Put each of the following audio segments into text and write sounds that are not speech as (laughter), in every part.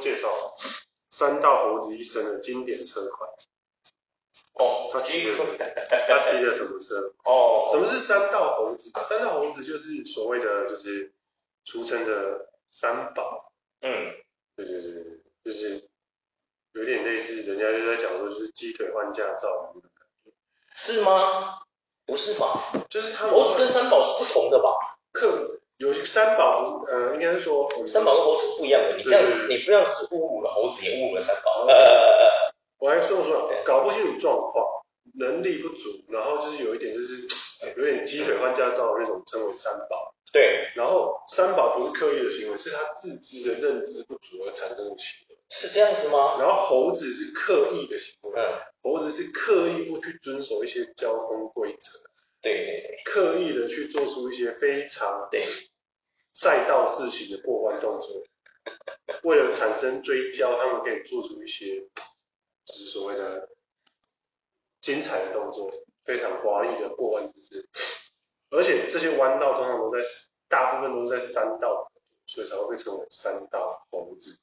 介绍了山道猴子一生的经典车款。哦，他骑的，(laughs) 他骑的什么车？哦，什么是三道猴子？三道猴子就是所谓的，就是俗称的三宝。嗯，对对对对，就是有点类似，人家就在讲说，就是鸡腿换驾照的感觉。是吗？不是吧？就是他猴子跟三宝是不同的吧？客有些三宝，呃，应该是说三宝跟猴子是不一样的。你这样子，你不要是侮辱了猴子，也侮辱了三宝。呃 (laughs) 我还说说，搞不清楚状况，能力不足，然后就是有一点就是有点鸡腿换驾照的那种，称为三宝。对。然后三宝不是刻意的行为，是他自知的认知不足而产生的行为。是这样子吗？然后猴子是刻意的行为。嗯。猴子是刻意不去遵守一些交通规则。对对对。刻意的去做出一些非常对赛道式型的过弯动作，为了产生追焦，他们可以做出一些。就是所谓的精彩的动作，非常华丽的过弯姿势，而且这些弯道通常都在大部分都是在山道，所以才会被称为山道猴子。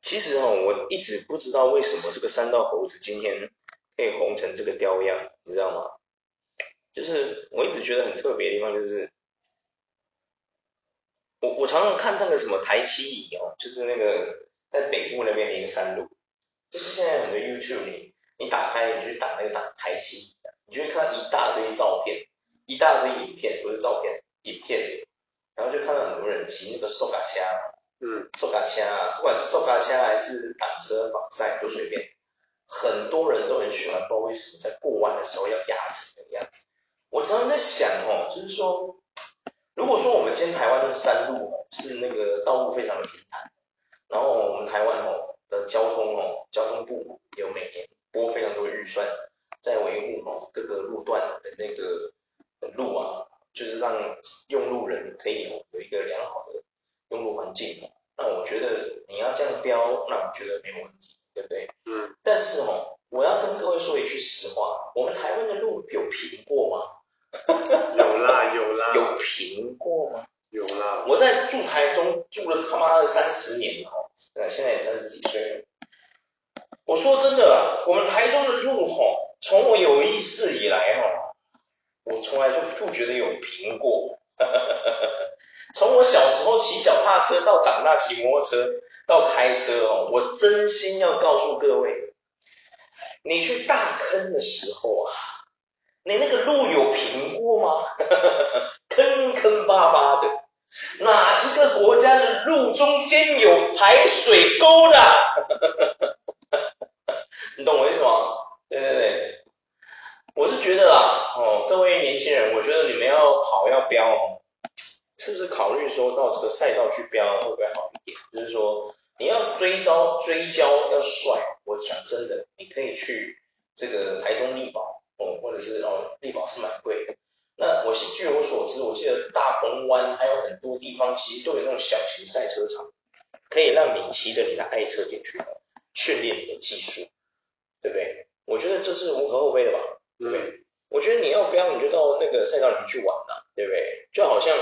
其实哦，我一直不知道为什么这个山道猴子今天可以红成这个雕样，你知道吗？就是我一直觉得很特别的地方，就是我我常常看那个什么台七乙哦，就是那个在北部那边的一个山路。就是现在很多 YouTube 你你打开，你去打那个打台七，你就会看到一大堆照片，一大堆影片，不是照片，影片，然后就看到很多人骑那个手卡车，嗯，手卡车啊，不管是手卡车还是挡车绑赛都随便，很多人都很喜欢，不知道为什么在过弯的时候要压成那个样子。我常常在想哦，就是说，如果说我们今天台湾的山路哦是那个道路非常的平坦，然后我们台湾哦。的交通哦，交通部有每年拨非常多的预算，在维护哦各个路段的那个路啊，就是让用路人可以有一个良好的用路环境。那我觉得你要这样标，那我觉得没有问题，对不对？嗯。但是哦，我要跟各位说一句实话，我们台湾的路有平过吗？有啦有啦。有平过吗？有啦。我在住台中住了他妈的三十年哦。对，现在也三十几岁了。我说真的啦，我们台中的路吼，从我有意识以来吼，我从来就不觉得有平过。(laughs) 从我小时候骑脚踏车到长大骑摩托车到开车哦，我真心要告诉各位，你去大坑的时候啊，你那个路有平过吗？(laughs) 坑坑巴巴的。哪一个国家的路中间有排水沟的？你懂我意思吗？对对对，我是觉得啊，哦，各位年轻人，我觉得你们要跑要飙，是不是考虑说到这个赛道去飙会不会好一点？就是说你要追焦追焦要帅，我讲真的，你可以去这个台中丽宝，哦，或者是哦丽宝是蛮贵的。那我据我所知，我记得大鹏湾还有很多地方，其实都有那种小型赛车场，可以让你骑着你的爱车进去，训练你的技术，对不对？我觉得这是无可厚非的吧，对不对？嗯、我觉得你要不要你就到那个赛道里面去玩呐、啊，对不对？就好像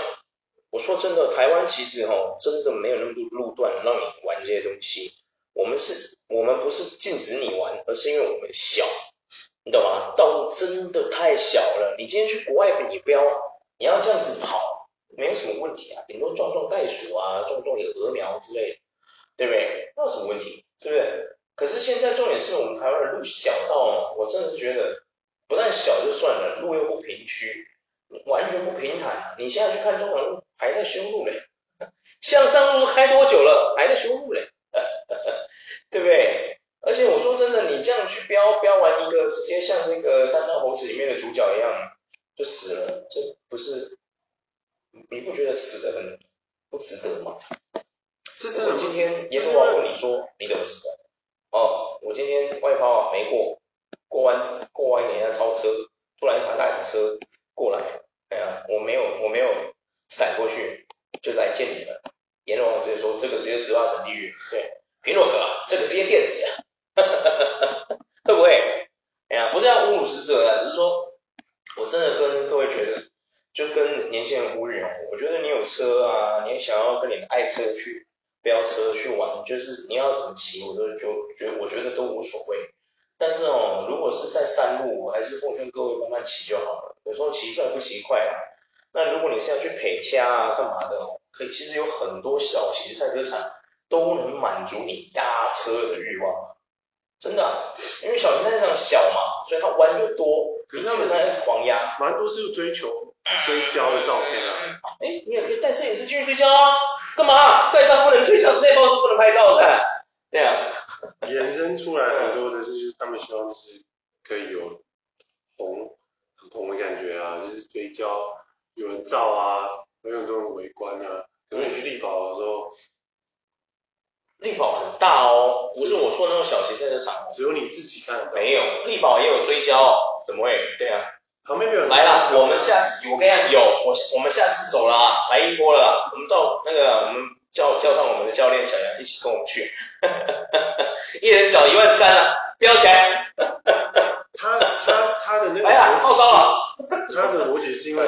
我说真的，台湾其实哈真的没有那么多路段让你玩这些东西，我们是，我们不是禁止你玩，而是因为我们小。你懂吗？道路真的太小了。你今天去国外，你标，你要这样子跑，没有什么问题啊，顶多撞撞袋鼠啊，种种的鹅苗之类的，对不对？那有什么问题？是不是？可是现在重点是我们台湾的路小到，我真的是觉得，不但小就算了，路又不平区，完全不平坦。你现在去看中横路，还在修路嘞，(laughs) 向上路开多久了，还在修路嘞，(laughs) 对不对？而且我说真的，你这样去标标完一个，直接像那个山道猴子里面的主角一样就死了，这不是你不觉得死的很不值得吗？这是我今天阎罗王问你说你怎么死的？哦，我今天外抛没过，过弯过弯给人家超车，突然一台烂车过来，哎呀，我没有我没有闪过去，就来见你了。阎罗王直接说，这个直接十八层地狱，对，苹果哥，这个直接电死啊，(laughs) 会不会？哎呀，不是要侮辱死者啊，只是说，我真的跟各位觉得，就跟年轻人呼吁哦，我觉得你有车啊，你想要跟你的爱车去飙车去玩，就是你要怎么骑，我都就觉我觉得都无所谓。但是哦，如果是在山路，我还是奉劝各位慢慢骑就好了。有时候骑快不骑快啊。那如果你是要去陪掐啊，干嘛的？可以，其实有很多小型赛车场都能满足你压车的欲望。真的、啊，因为小型赛车场小嘛，所以它弯又多，可是基本上也是狂压。蛮多是追求追焦的照片啊。哎，你也可以带摄影师进去追焦啊。干嘛？赛道不能追焦，赛道是不能拍照的。对啊。衍生出来很多的是，就是他们希望就是可以有红很红的感觉啊，就是追焦，有人照啊，有很多人围观啊。可是你去力宝的时候。力宝很大哦，不是我说的那种小型赛车场，只有你自己看。没有，力宝也有追焦哦，怎么会？对啊，旁边没有人。来了，我们下次我跟你讲有，我我们下次走了啊，来一波了，我们到那个我们叫叫上我们的教练小杨一起跟我们去，(laughs) 一人缴一万三了，飙起来。他他他的那个，哎呀，号召了。(laughs) 他的逻辑是因为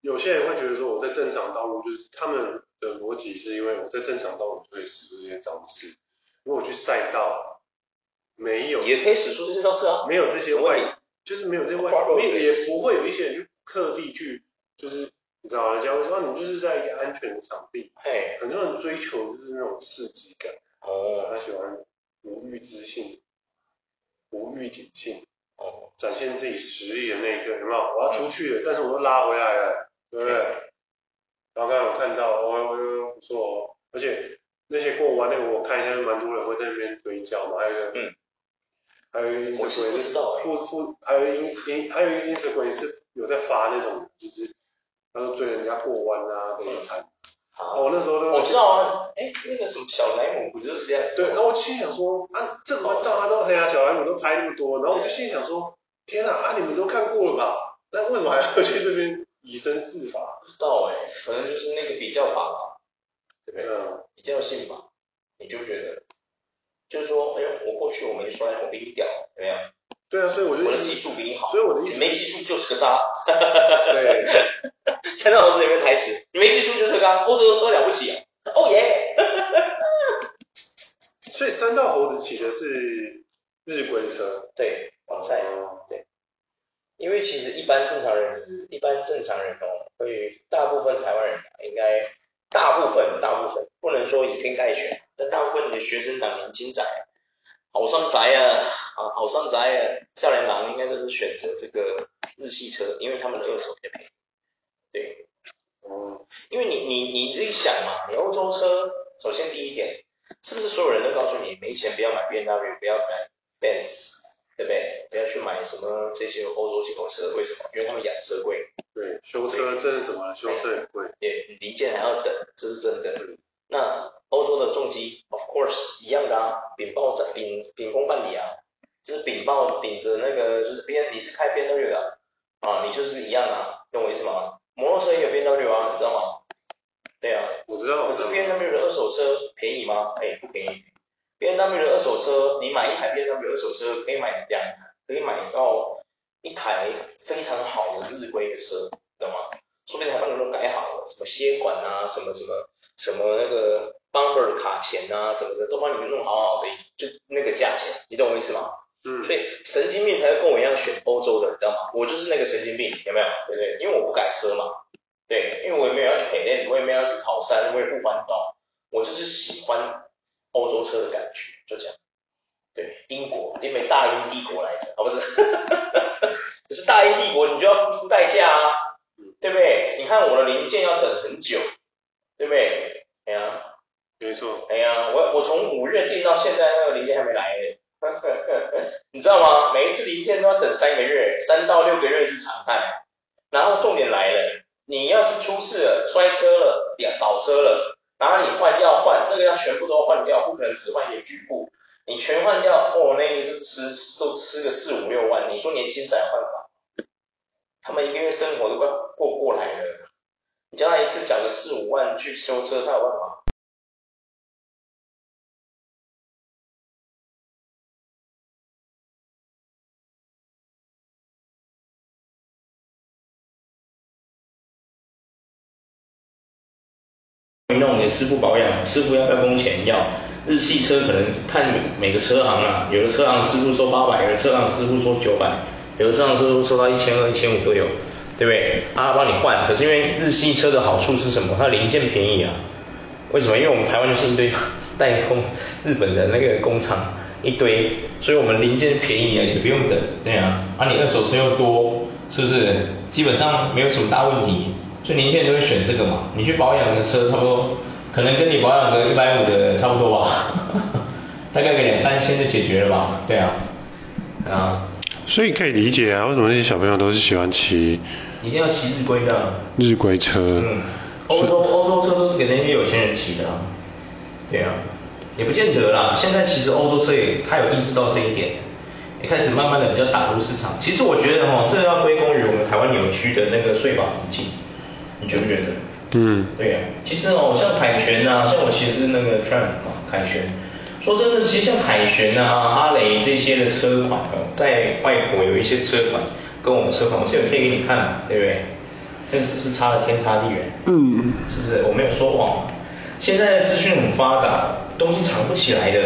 有些人会觉得说我在正常道路就是他们。的逻辑是因为我在正常道路就会使出这些招式，如果我去赛道没有，也可以使出这些招式啊，没有这些外，就是没有这些外，也也不会有一些人就特地去，就是你知道吗？假如说你就是在一个安全的场地，嘿，很多人追求就是那种刺激感，哦，他喜欢无预知性、无预警性，哦，展现自己实力的那一个，有没有？我要出去了，但是我又拉回来了，对不对？然后刚刚我看到，哦哟哟不错哦，而且那些过弯那个我看一下，蛮多人会在那边追焦嘛，还有一个，嗯，还有一个 Instagram 是附附，还有一一还有一个 Instagram 是有在发那种，就是他说追人家过弯啊，那一惨。好，我那时候都我知道啊，哎，那个什么小莱姆不就是这样子？对，然后我心想说，啊，这么大家都哎呀，小莱姆都拍那么多，然后我就心想说，天哪，啊你们都看过了吧？那为什么还要去这边？以身试法，不知道哎、欸，可能就是那个比较法吧，对不对？嗯，比较性吧，你就觉得，就是说，哎呦，我过去我没摔，我比你屌，怎么样？对啊，所以我就我的技术比你好，所以我的意思，你没技术就是个渣。对，三道猴子里面台词，你没技术就是个渣，欧洲都了不起啊，哦耶！(laughs) 所以三道猴子骑的是日规车，对，往赛，对。因为其实一般正常人是，一般正常人哦，会大部分台湾人应该大部分大部分不能说以偏概全，但大部分的学生党年轻仔，好上宅啊，啊好上宅啊，少年郎应该就是选择这个日系车，因为他们的二手比较便宜。对，嗯，因为你你你自己想嘛，你欧洲车，首先第一点，是不是所有人都告诉你没钱不要买 BMW，不要买 Benz？对不对？不要去买什么这些欧洲进口车，为什么？因为他们养车贵。对，修车真的怎么？修车很贵。对，零件还要等，这是真的。那欧洲的重机，of course，一样的啊，禀报在秉秉公办理啊，就是禀报秉着那个就是 N，你是开 N W 的啊，你就是一样的啊，懂我意思吗？摩托车也有 N W 啊，你知道吗？对啊，我知道。可是 B N W 的二手车便宜吗？哎，不便宜。B N W 的二手车，你买一台 B M W 二手车可以买两台，可以买到一台非常好的日规的车，懂吗？说不定还帮你都改好了，什么吸管啊，什么什么什么那个 bumper 卡钳啊什么的，都帮你弄好好的，就那个价钱，你懂我意思吗？嗯。所以神经病才会跟我一样选欧洲的，你知道吗？我就是那个神经病，有没有？对不对？因为我不改车嘛，对，因为我也没有要去陪练，我也没有要去跑山，我也不环岛，我就是喜欢。欧洲车的感觉，就这样。对，英国，因为大英帝国来的，啊不是，(laughs) 可是大英帝国，你就要付出代价啊，对不对？你看我的零件要等很久，对不对？哎呀，没错。哎呀，我我从五月订到现在，那个零件还没来耶，(laughs) 你知道吗？每一次零件都要等三个月，三到六个月是常态。然后重点来了，你要是出事了，摔车了，倒车了。哪里换要换，那个要全部都要换掉，不可能只换一个局部。你全换掉，哦，那一次吃都吃个四五六万，你说年轻仔换吧，他们一个月生活都快过过来了，你叫他一次缴个四五万去修车，他有办法？弄给师傅保养，师傅要不要工钱？要。日系车可能看每个车行啊，有的车行师傅说八百，有的车行师傅说九百，有的车行师傅说到一千二、一千五都有，对不对？他帮你换，可是因为日系车的好处是什么？它零件便宜啊。为什么？因为我们台湾就是一堆 (laughs) 代工，日本的那个工厂一堆，所以我们零件便宜而且不用等，对啊。啊，你二手车又多，是不是？基本上没有什么大问题，所以年轻人都会选这个嘛。你去保养的车差不多。可能跟你保养个一百五的差不多吧，(laughs) 大概个两三千就解决了吧，对啊，啊。所以可以理解啊，为什么那些小朋友都是喜欢骑？一定要骑日规的。日规车。嗯。欧洲欧洲车都是给那些有钱人骑的啊。对啊。也不见得啦，现在其实欧洲车也他有意识到这一点，也开始慢慢的比较打入市场。其实我觉得哈，这要归功于我们台湾扭曲的那个税法环境，你觉不觉得？嗯，对、啊，其实哦，像凯旋、啊，像我骑的是那个 Triumph 嘛，凯旋。说真的，其实像凯旋呐、啊、阿雷这些的车款哦，在外国有一些车款跟我们车款，我这个可以给你看嘛，对不对？但是不是差了天差地远？嗯，是不是？我没有说谎。现在的资讯很发达，东西藏不起来的，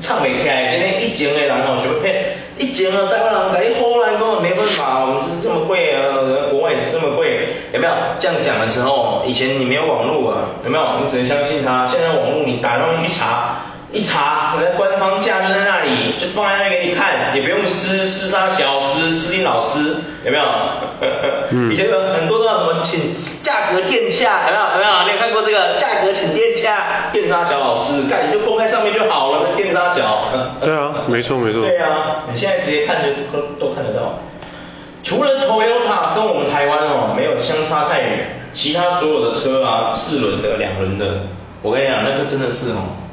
藏不起来。今天一斤的人哦，什么骗？一斤啊，台湾人给你唬烂，根本没办法，我们就是这么贵啊，国外也是这么贵，有没有？这样讲的时候，以前你没有网络啊，有没有？你只能相信他。现在网络你打上去一查。一查，人家官方价就在那里，就放在那里给你看，也不用撕撕杀小撕撕定老师，有没有？嗯、以前有很多都要什么请价格电洽，有没有？有没有？你有看过这个价格请电洽，电杀小老师，干你就公开上面就好了，电杀小。对啊，没错没错。对啊，你现在直接看就都都看得到。除了 Toyota 跟我们台湾哦没有相差太远，其他所有的车啊，四轮的、两轮的，我跟你讲，那个真的是哦。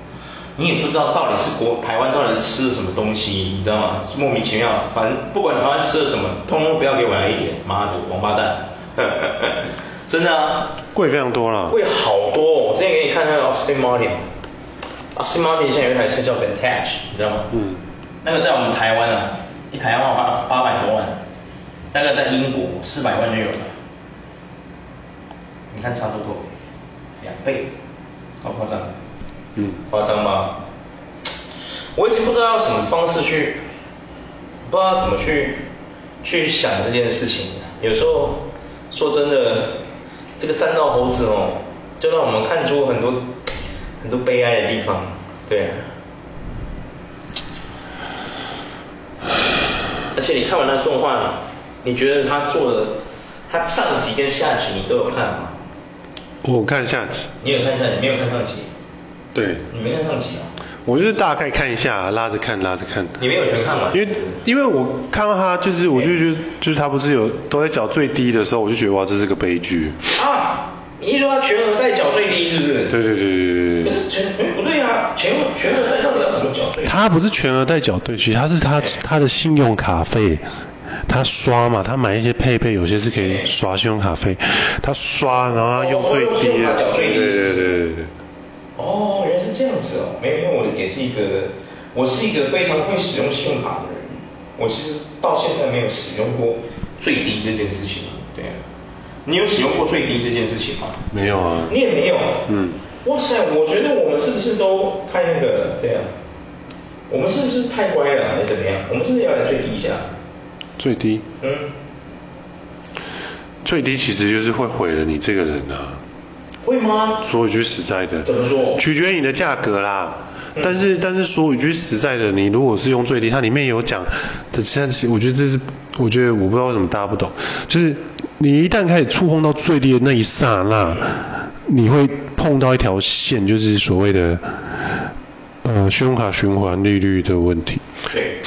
你也不知道到底是国台湾到底是吃了什么东西，你知道吗？莫名其妙，反正不管台湾吃了什么，通通不要给我来一点，妈的王八蛋，(laughs) 真的啊，贵非常多了，贵好多，哦。我之前给你看那个 Austin Martin，Austin Martin 现在有一台车叫 Vantage，你知道吗？嗯。那个在我们台湾啊，一台要八八百多万，大概在英国四百万就有了，你看差不多，两倍，好夸张。嗯，夸张吗？我一直不知道什么方式去，不知道怎么去去想这件事情。有时候说真的，这个三道猴子哦，就让我们看出很多很多悲哀的地方。对啊。而且你看完那个动画，你觉得他做的，他上集跟下集你都有看吗？我看下集。你有看下集，没有看上集。对，你没看上集啊？我就是大概看一下，拉着看，拉着看。你没有全看完？因为因为我看到他就是，我就觉得就是他不是有都在缴最低的时候，我就觉得哇，这是个悲剧。啊，你一说他全额代缴最低是不是？对对对对对。可是全，哎不对啊，全全额代到底要怎么缴最低？他不是全额代缴对其实他是他他的信用卡费，他刷嘛，他买一些配备，有些是可以刷信用卡费，他刷然后他用最低对对对对对。哦，原来是这样子哦，没有，因为我也是一个，我是一个非常会使用信用卡的人，我其实到现在没有使用过最低这件事情，对啊，你有使用过最低这件事情吗？没有啊。你也没有？嗯。哇塞，我觉得我们是不是都太那个了？对啊，我们是不是太乖了，还是怎么样？我们是不是要来最低一下？最低？嗯。最低其实就是会毁了你这个人啊。会吗？说一句实在的，怎么说？取决于你的价格啦。嗯、但是但是说一句实在的，你如果是用最低，它里面有讲，现在我觉得这是，我觉得我不知道为什么大家不懂，就是你一旦开始触碰到最低的那一刹那，你会碰到一条线，就是所谓的呃信用卡循环利率的问题。对。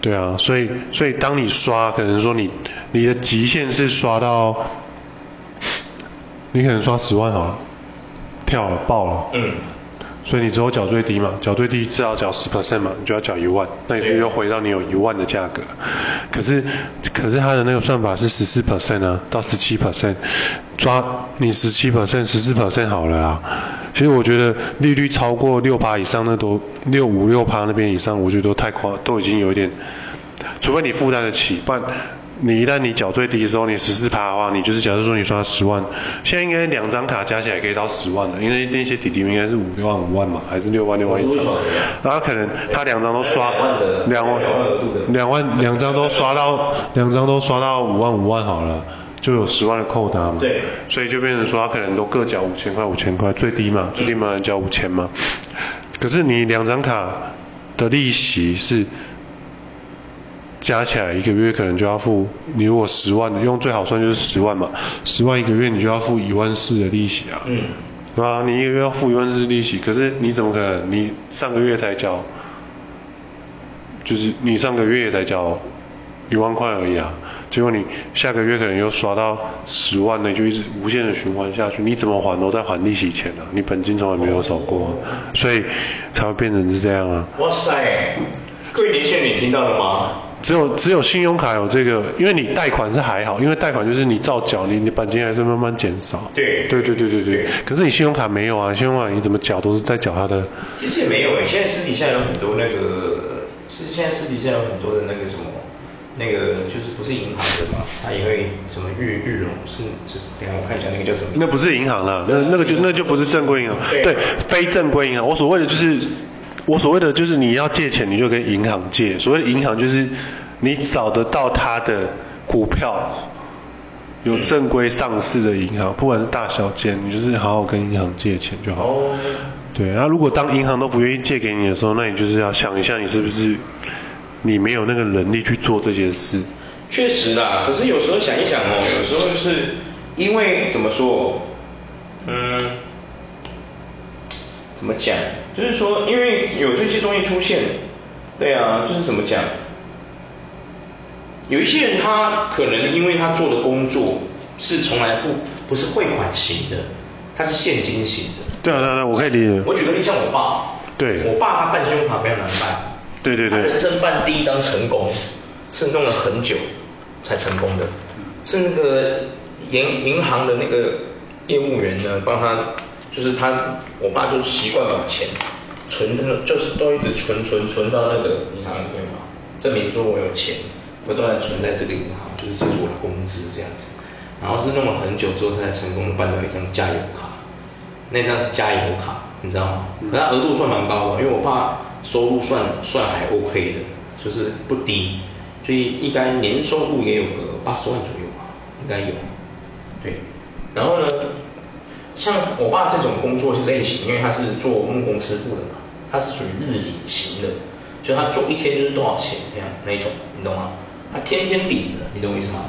对啊，所以所以当你刷，可能说你你的极限是刷到。你可能刷十万好了，跳了爆了，嗯，所以你只有缴最低嘛，缴最低至少缴十 percent 嘛，你就要缴一万，那你就又回到你有一万的价格。可是可是它的那个算法是十四 percent 啊，到十七 percent，抓你十七 percent、十四 percent 好了啦。其实我觉得利率超过六趴以上，那都六五六趴那边以上，我觉得都太夸，都已经有一点，除非你负担得起，不然。你一旦你缴最低的时候，你十四趴的话，你就是假设说你刷十万，现在应该两张卡加起来可以到十万了，因为那些弟弟应该是五六万五万嘛，还是六万六万一张，然后可能他两张都刷两万两万两张都刷到两张都刷到五万五万好了，就有十万的扣打嘛，对，所以就变成说他可能都各缴五千块五千块最低嘛，最低嘛缴五千嘛，可是你两张卡的利息是。加起来一个月可能就要付，你如果十万的用最好算就是十万嘛，十万一个月你就要付一万四的利息啊，嗯，对吧？你一个月要付一万四的利息，可是你怎么可能？你上个月才交，就是你上个月也才交一万块而已啊，结果你下个月可能又刷到十万呢，就一直无限的循环下去，你怎么还都在还利息钱啊，你本金从来没有少过，啊，所以才会变成是这样啊。哇塞，各位年轻人，你听到了吗？只有只有信用卡有这个，因为你贷款是还好，因为贷款就是你照缴，你你本金还是慢慢减少。对对对对对对。可是你信用卡没有啊，信用卡你怎么缴都是在缴它的。其实也没有诶，现在私底下有很多那个，是现在私底下有很多的那个什么，那个就是不是银行的嘛，他也会什么玉玉龙是就是，等下我看一下那个叫什么。那不是银行了，那那个就那就不是正规银行，对非正规银行。我所谓的就是。我所谓的就是你要借钱，你就跟银行借。所谓的银行就是你找得到他的股票，有正规上市的银行，不管是大小间，你就是好好跟银行借钱就好。哦。对，然后如果当银行都不愿意借给你的时候，那你就是要想一下，你是不是你没有那个能力去做这件事。确实啦，可是有时候想一想哦，有时候就是因为怎么说，嗯。怎么讲？就是说，因为有这些东西出现，对啊，就是怎么讲？有一些人他可能因为他做的工作是从来不不是汇款型的，他是现金型的。对啊，对啊，我可以理解。我举个例，像我爸，对，我爸他办信用卡非常难办，对对对，他人生办第一张成功，是弄了很久才成功的，是那个银银行的那个业务员呢帮他。就是他，我爸就习惯把钱存在，就是都一直存存存到那个银行里面嘛，证明说我有钱，不断存在这个银行，就是这是我的工资这样子。然后是弄了很久之后，他才成功的办到一张加油卡，那张是加油卡，你知道吗？可他额度算蛮高的，因为我爸收入算算还 OK 的，就是不低，所以应该年收入也有个八十万左右吧，应该有。对，然后呢？像我爸这种工作是类型，因为他是做木工师傅的嘛，他是属于日领型的，就他做一天就是多少钱这样那一种，你懂吗？他天天领的，你懂我意思吗？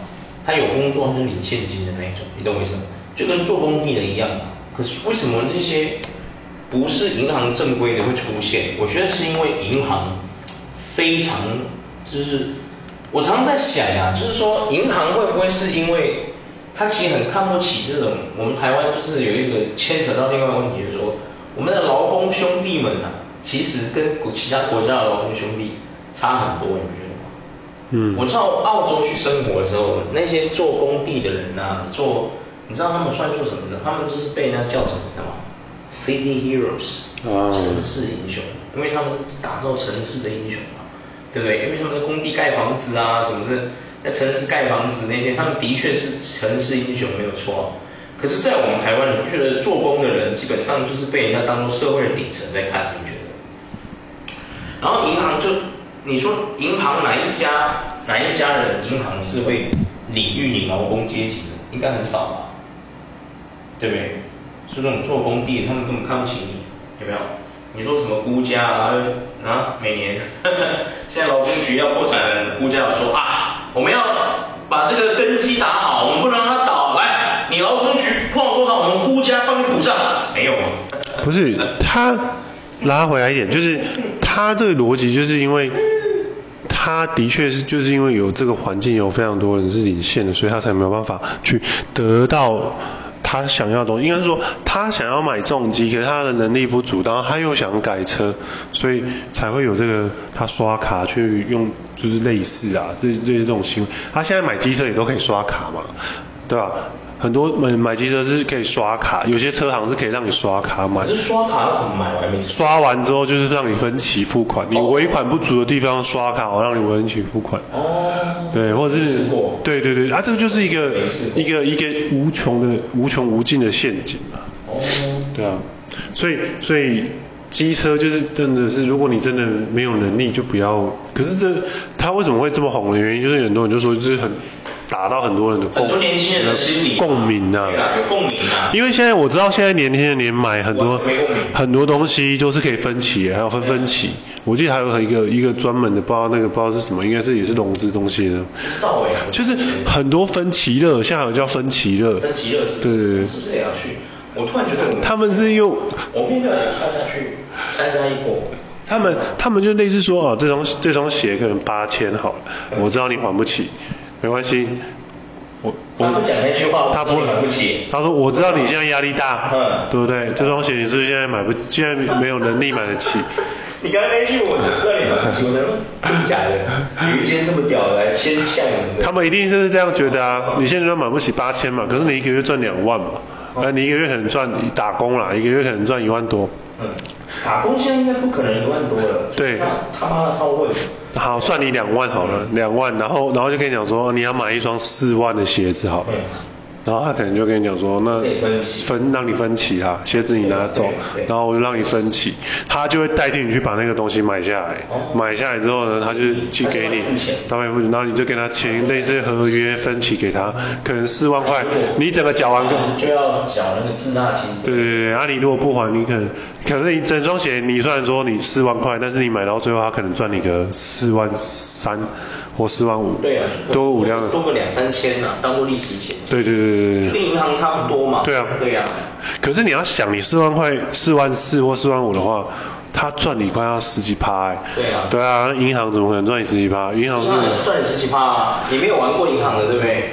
他有工作他就领现金的那一种，你懂我意思吗？就跟做工地的一样。可是为什么这些不是银行正规的会出现？我觉得是因为银行非常就是，我常常在想啊，就是说银行会不会是因为？他其实很看不起这种，我们台湾就是有一个牵扯到另外一个问题，就是说我们的劳工兄弟们啊，其实跟其他国家的劳工兄弟差很多，你不觉得吗？嗯。我知道澳洲去生活的时候，那些做工地的人啊，做，你知道他们算做什么的？他们就是被人家叫什么，知道吗？City Heroes，城市英雄，因为他们是打造城市的英雄嘛，对不对？因为他们在工地盖房子啊什么的。在城市盖房子那些，他们的确是城市英雄，没有错。可是，在我们台湾，你不觉得做工的人基本上就是被人家当做社会的底层在看？你觉得？然后银行就，你说银行哪一家哪一家人银行是会礼遇你劳工阶级的？应该很少吧？对不对？是那种做工地，他们根本看不起你，有没有？你说什么估价啊？啊，每年呵 (laughs) 呵现在劳工局要破产了，估价说啊。我们要把这个根基打好，我们不能让它倒。来，你劳工局碰了多少，我们孤家帮你补上。没有。不是，他拉回来一点，就是他这个逻辑，就是因为他的确是就是因为有这个环境，有非常多人是领现的，所以他才没有办法去得到。他想要的东西，应该说他想要买重机，可是他的能力不足，然后他又想改车，所以才会有这个他刷卡去用，就是类似啊，这这这种行为。他现在买机车也都可以刷卡嘛，对吧？很多买买机车是可以刷卡，有些车行是可以让你刷卡买。可是刷卡要怎么买？我还没刷完之后就是让你分期付款，你尾款不足的地方刷卡，我让你分期付款。哦。对，或者是。对对对，啊，这个就是一个一个一个无穷的无穷无尽的陷阱嘛。哦。对啊，所以所以机车就是真的是，如果你真的没有能力，就不要。可是这它为什么会这么红的原因，就是很多人就说就是很。打到很多人的共，很多年轻人的心理共鸣啊，有共鸣啊。因为现在我知道，现在年轻人连买很多很多东西都是可以分期，还有分分期。我记得还有一个一个专门的，不知道那个不知道是什么，应该是也是融资东西的。知道哎。就是很多分期乐，现在有叫分期乐。分期乐是。对对对。是不是也要去？我突然觉得他们是用。我并没有跳下去参加一波。他们他们就类似说哦，这双这双鞋可能八千好了，我知道你还不起。没关系，我我他不讲那句话，他不会买不起。他说我知道你现在压力大，嗯，对不对？这双鞋你是现在买不，现在没有能力买得起。你刚刚那句我知道你买不起，我能真假的？有一间这么屌的来牵线，他们一定就是这样觉得啊。你现在都买不起八千嘛，可是你一个月赚两万嘛，呃，你一个月可能赚打工啦，一个月可能赚一万多。嗯，打工现在应该不可能一万多了。对。他妈的超贵。好，算你两万好了，两万，然后然后就跟你讲说，你要买一双四万的鞋子好了。然后他可能就跟你讲说，那分让你分期啊，鞋子你拿走，然后我就让你分期，他就会代替你去把那个东西买下来，买下来之后呢，他就去给你，他会付钱，然后你就跟他签类似合约分期给他，可能四万块，你整个缴完就要缴那个滞纳金。对对对，啊你如果不还，你可能可能你整双鞋你虽然说你四万块，但是你买到最后他可能赚你个四万三。或四万五，对啊，多五辆，多个两三千呐、啊，当做利息钱。对对对对对。跟银行差不多嘛。对啊。对啊。可是你要想，你四万块、四万四或四万五的话，他赚你快要十几趴哎。对啊。对啊，银行怎么可能赚你十几趴？银行。赚你十几趴啊，你没有玩过银行的对不对？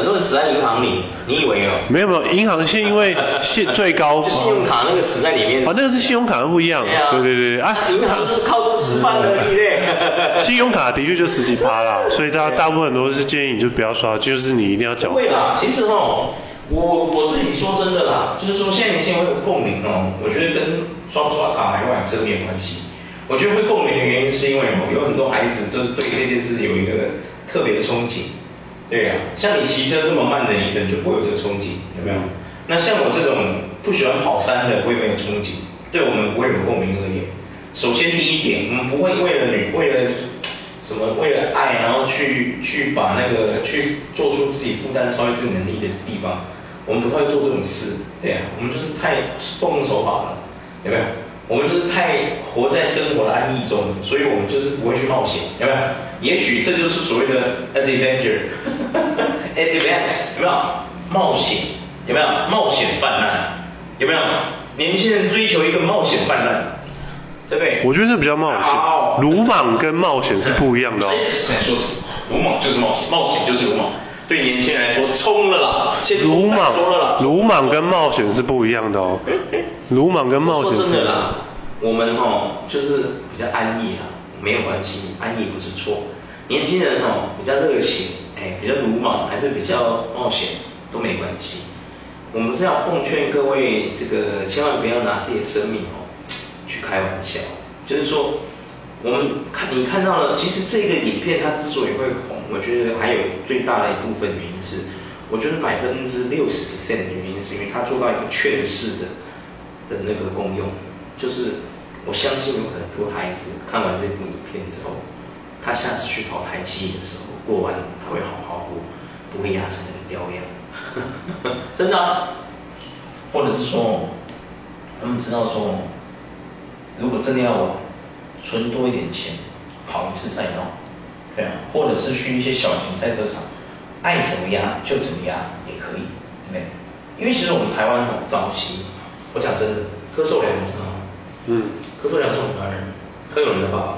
很多人死在银行里，你以为哦？没有没有，银行是因为信最高。(laughs) 就信用卡那个死在里面。啊，那个是信用卡不一样。对啊。对对对啊。银行就是靠这个吃饭的，对不对？(laughs) 信用卡的确就十几趴啦，(laughs) 所以大家大部分都是建议你就不要刷，就是你一定要缴。会啦，其实哦，我我自己说真的啦，就是说现在年轻人会有共鸣哦，我觉得跟刷不刷卡买不买车没有关系。我觉得会共鸣的原因是因为哦，有很多孩子都是对这件事有一个特别的憧憬。对呀、像你骑车这么慢的，你可能就不会有这个憧憬，有没有？那像我这种不喜欢跑山的，我也没有憧憬，对我们不会有共鸣而言。首先第一点，我们不会为了女，为了什么，为了爱，然后去去把那个去做出自己负担超越自己能力的地方，我们不会做这种事。对呀、我们就是太奉公守法了，有没有？我们就是太活在生活的安逸中，所以我们就是不会去冒险，有没有？也许这就是所谓的 adventure，advance，(laughs) 有没有？冒险，有没有？冒险泛滥，有没有？年轻人追求一个冒险泛滥，对不对？我觉得这比较冒险，鲁莽跟冒险是不一样的哦。在说什么？鲁莽就是冒险，冒险就是鲁莽。对年轻人来说，冲了啦！鲁莽，鲁莽跟冒险是不一样的哦。(laughs) 鲁莽跟冒险。说真的啦，我们哦，就是比较安逸啊，没有关系，安逸不是错。年轻人哦，比较热情，哎，比较鲁莽，还是比较冒险，都没关系。我们是要奉劝各位，这个千万不要拿自己的生命哦去开玩笑。就是说，我们看你看到了，其实这个影片它之所以会红。我觉得还有最大的一部分原因是，我觉得百分之六十 percent 的原因是因为它做到一个劝世的的那个功用，就是我相信有很多孩子看完这部影片之后，他下次去跑台七的时候，过完他会好好过，不会压成那个雕样，(laughs) 真的，或者是说，他们知道说，如果真的要我存多一点钱，跑一次赛道。对啊，或者是去一些小型赛车场，爱怎么压就怎么压也可以，对不对？因为其实我们台湾很早期，我讲真的柯受良你知道吗嗯。柯受良是我们传人柯有伦的爸爸。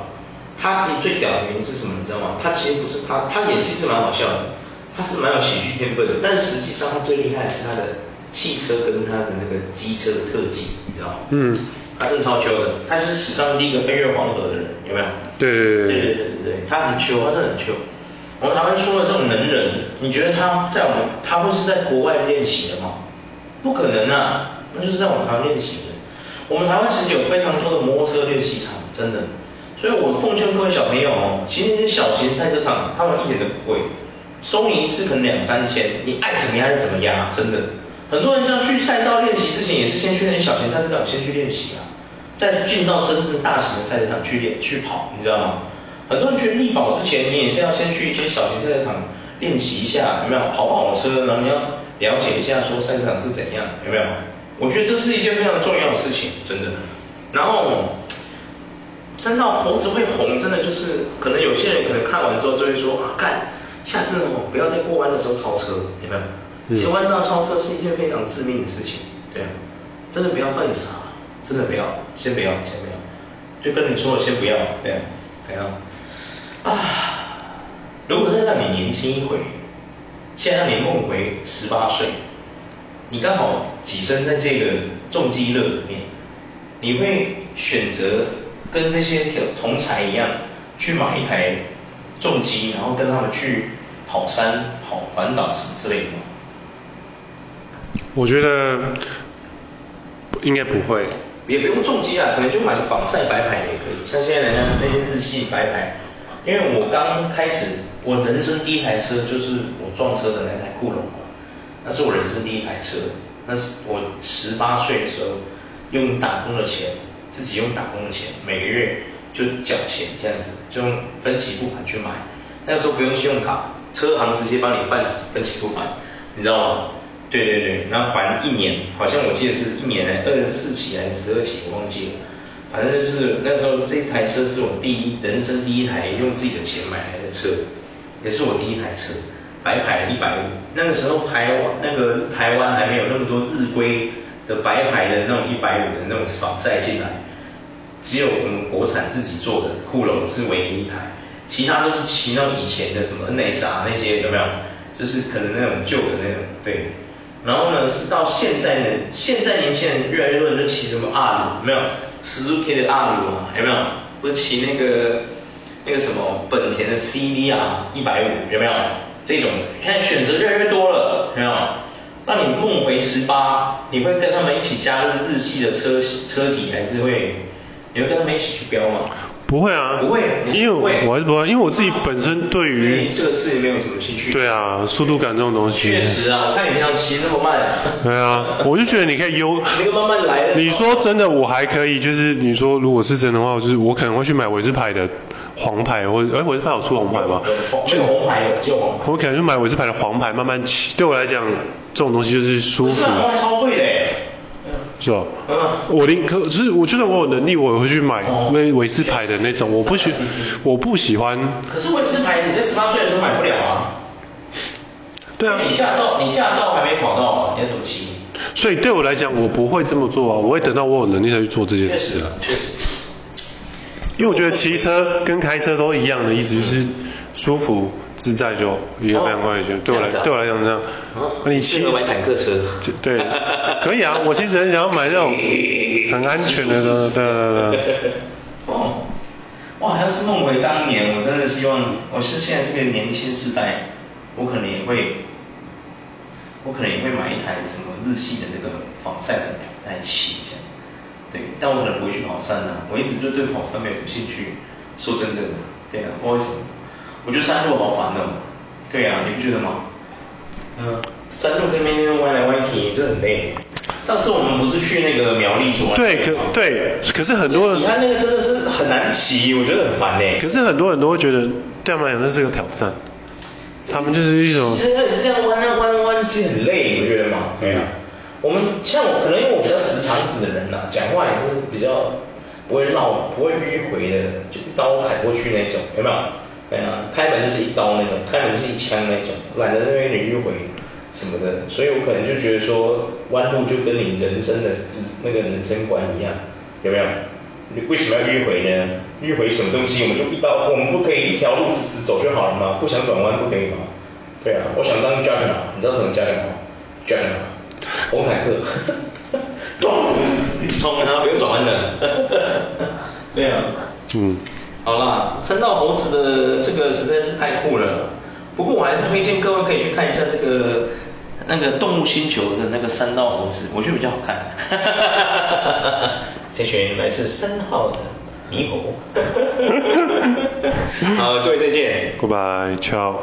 他其实最屌的原因是什么你知道吗？他其实不是他他演戏是蛮好笑的。他是蛮有喜剧天分的但实际上他最厉害的是他的汽车跟他的那个机车的特技你知道吗？嗯。他真的超 q 的。他是史上第一个飞越黄河的人有没有？对对对对。对他很 q 他真的很 q 我们常常出了这种能人你觉得他在我们他会是在国外练习的吗？不可能啊。那就是在我们台湾练习的。我们台湾其实有非常多的摩托车练习场，真的。所以我奉劝各位小朋友哦，其实那些小型赛车场，他们一点都不贵，收你一次可能两三千，你爱怎么样就怎么样，真的。很多人像去赛道练习之前，也是先去那些小型赛车场先去练习啊，再进到真正大型的赛车场去练去跑，你知道吗？很多人去力保之前，你也是要先去一些小型赛车场练习一下，有没有？跑跑车，然后你要了解一下说赛车场是怎样，有没有？我觉得这是一件非常重要的事情，真的。然后，真到猴子会红，真的就是可能有些人可能看完之后就会说啊，干，下次哦不要在过弯的时候超车，有没有？其实弯道超车是一件非常致命的事情，对啊，真的不要犯傻，真的不要，先不要，先不要，就跟你说了，先不要，对啊，不要。啊，如果再让你年轻一回，现在让你梦回十八岁，你刚好跻身在这个重机乐里面，你会选择跟这些同才一样去买一台重机，然后跟他们去跑山、跑环岛什么之类的吗？我觉得应该不会，也不用重机啊，可能就买个仿赛白牌也可以，像现在人家那些日系白牌。因为我刚开始，我人生第一台车就是我撞车的那台酷龙，那是我人生第一台车，那是我十八岁的时候用打工的钱，自己用打工的钱，每个月就缴钱这样子，就用分期付款去买，那时候不用信用卡，车行直接帮你办分期付款，你知道吗？对对对，然后还一年，好像我记得是一年呢，二十四期还是十二期，我忘记了。反正就是那时候这台车是我第一人生第一台用自己的钱买来的车，也是我第一台车，白牌一百五。那个时候台湾那个台湾还没有那么多日规的白牌的那种一百五的那种仿赛进来，只有我们国产自己做的酷龙是唯一一台，其他都是骑那种以前的什么 NSR 那些有没有？就是可能那种旧的那种对。然后呢是到现在呢，现在年轻人越来越多人就骑什么 R 有没有？Suzuki 的 R 五啊，有没有？或者骑那个那个什么本田的 CVR 一百五，有没有？这种你看选择越来越多了，有没有？那你梦回十八，你会跟他们一起加入日系的车车体，还是会你会跟他们一起去飙吗？不会啊，不会，因为我还是不会，因为我自己本身对于这个事情没有什么兴趣。对啊，速度感这种东西。确实啊，我看你这样骑那么慢。对啊，(laughs) 我就觉得你可以优。那个慢慢来。你说真的，我还可以，就是你说如果是真的话，就是我可能会去买伟士牌的黄牌，或者哎伟士牌有出红牌吗？就红牌有，只有红牌。我可能就买韦斯牌的黄牌慢慢骑，对我来讲这种东西就是舒服。黄牌超贵的。是吧？嗯，我宁可是我觉得我有能力，我也会去买威伟士牌的那种。我不喜，我不喜欢。可是伟士牌你在十八岁的时候买不了啊。对啊。你驾照你驾照还没考到啊，你要怎么骑？所以对我来讲，我不会这么做啊，我会等到我有能力再去做这件事啊。确实。因为我觉得骑车跟开车都一样的意思，就是舒服自在就也非常快就对我来对我来讲这样。你适合买坦克车。对，可以啊，我其实很想要买那种很安全的车，对对对。哦，哇，要是梦回当年，我真的希望我是现在这个年轻世代，我可能也会，我可能也会买一台什么日系的那个防晒的来骑。对，但我可能不会去跑山啊，我一直就对跑山没有什么兴趣。说真的，对啊，不好意思，我觉得山路好烦哦。对啊，你不觉得吗？嗯，山路这边弯来弯去，就很累。上次我们不是去那个苗栗做吗？对，可对，可是很多人，你看那个真的是很难骑，我觉得很烦哎。可是很多人都会觉得，对他们来讲那是个挑战。他们就是一种。其实这样弯啊弯弯，其实很累，你不觉得吗？对啊。我们像我，可能因为我比较直肠子的人呐、啊，讲话也是比较不会绕、不会迂回的，就一刀砍过去那种，有没有？对啊，开门就是一刀那种，开门就是一枪那种，懒得那边迂回什么的，所以我可能就觉得说，弯路就跟你人生的那个人生观一样，有没有？你为什么要迂回呢？迂回什么东西？我们就一刀，我们不可以一条路直直走就好了吗？不想转弯不可以吗？对啊，我想当 Juggernaut，你知道什么 Juggernaut 吗？Juggernaut 红坦克，咚，冲，然后不用转弯的，(laughs) 对啊，嗯，好啦，三道猴子的这个实在是太酷了，不过我还是推荐各位可以去看一下这个那个动物星球的那个三道猴子，我觉得比较好看，哈哈哈哈哈，这群来自三号的猕猴，(laughs) 好，各位再见，拜拜，ciao。